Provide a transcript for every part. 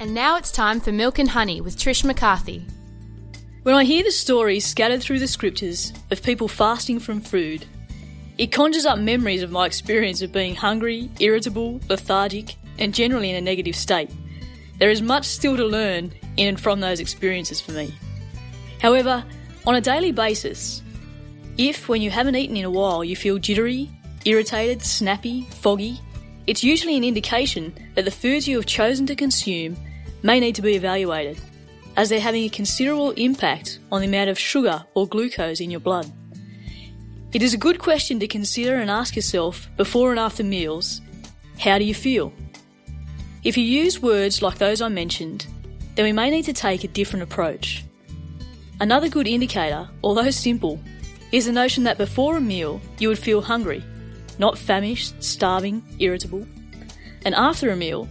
And now it's time for Milk and Honey with Trish McCarthy. When I hear the stories scattered through the scriptures of people fasting from food, it conjures up memories of my experience of being hungry, irritable, lethargic, and generally in a negative state. There is much still to learn in and from those experiences for me. However, on a daily basis, if when you haven't eaten in a while you feel jittery, irritated, snappy, foggy, it's usually an indication that the foods you have chosen to consume may need to be evaluated, as they're having a considerable impact on the amount of sugar or glucose in your blood. It is a good question to consider and ask yourself before and after meals how do you feel? If you use words like those I mentioned, then we may need to take a different approach. Another good indicator, although simple, is the notion that before a meal you would feel hungry, not famished, starving, irritable, and after a meal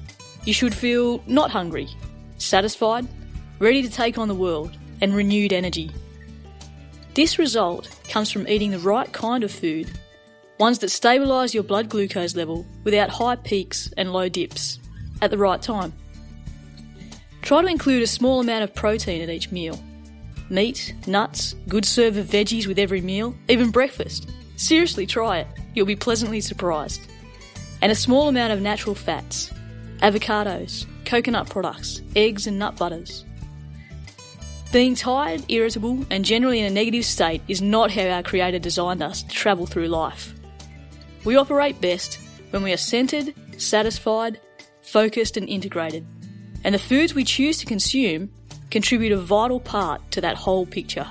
you should feel not hungry, satisfied, ready to take on the world, and renewed energy. This result comes from eating the right kind of food, ones that stabilise your blood glucose level without high peaks and low dips, at the right time. Try to include a small amount of protein at each meal. Meat, nuts, good serve of veggies with every meal, even breakfast. Seriously, try it. You'll be pleasantly surprised. And a small amount of natural fats, avocados, coconut products, eggs, and nut butters. Being tired, irritable, and generally in a negative state is not how our Creator designed us to travel through life. We operate best when we are centered, satisfied, focused, and integrated. And the foods we choose to consume contribute a vital part to that whole picture.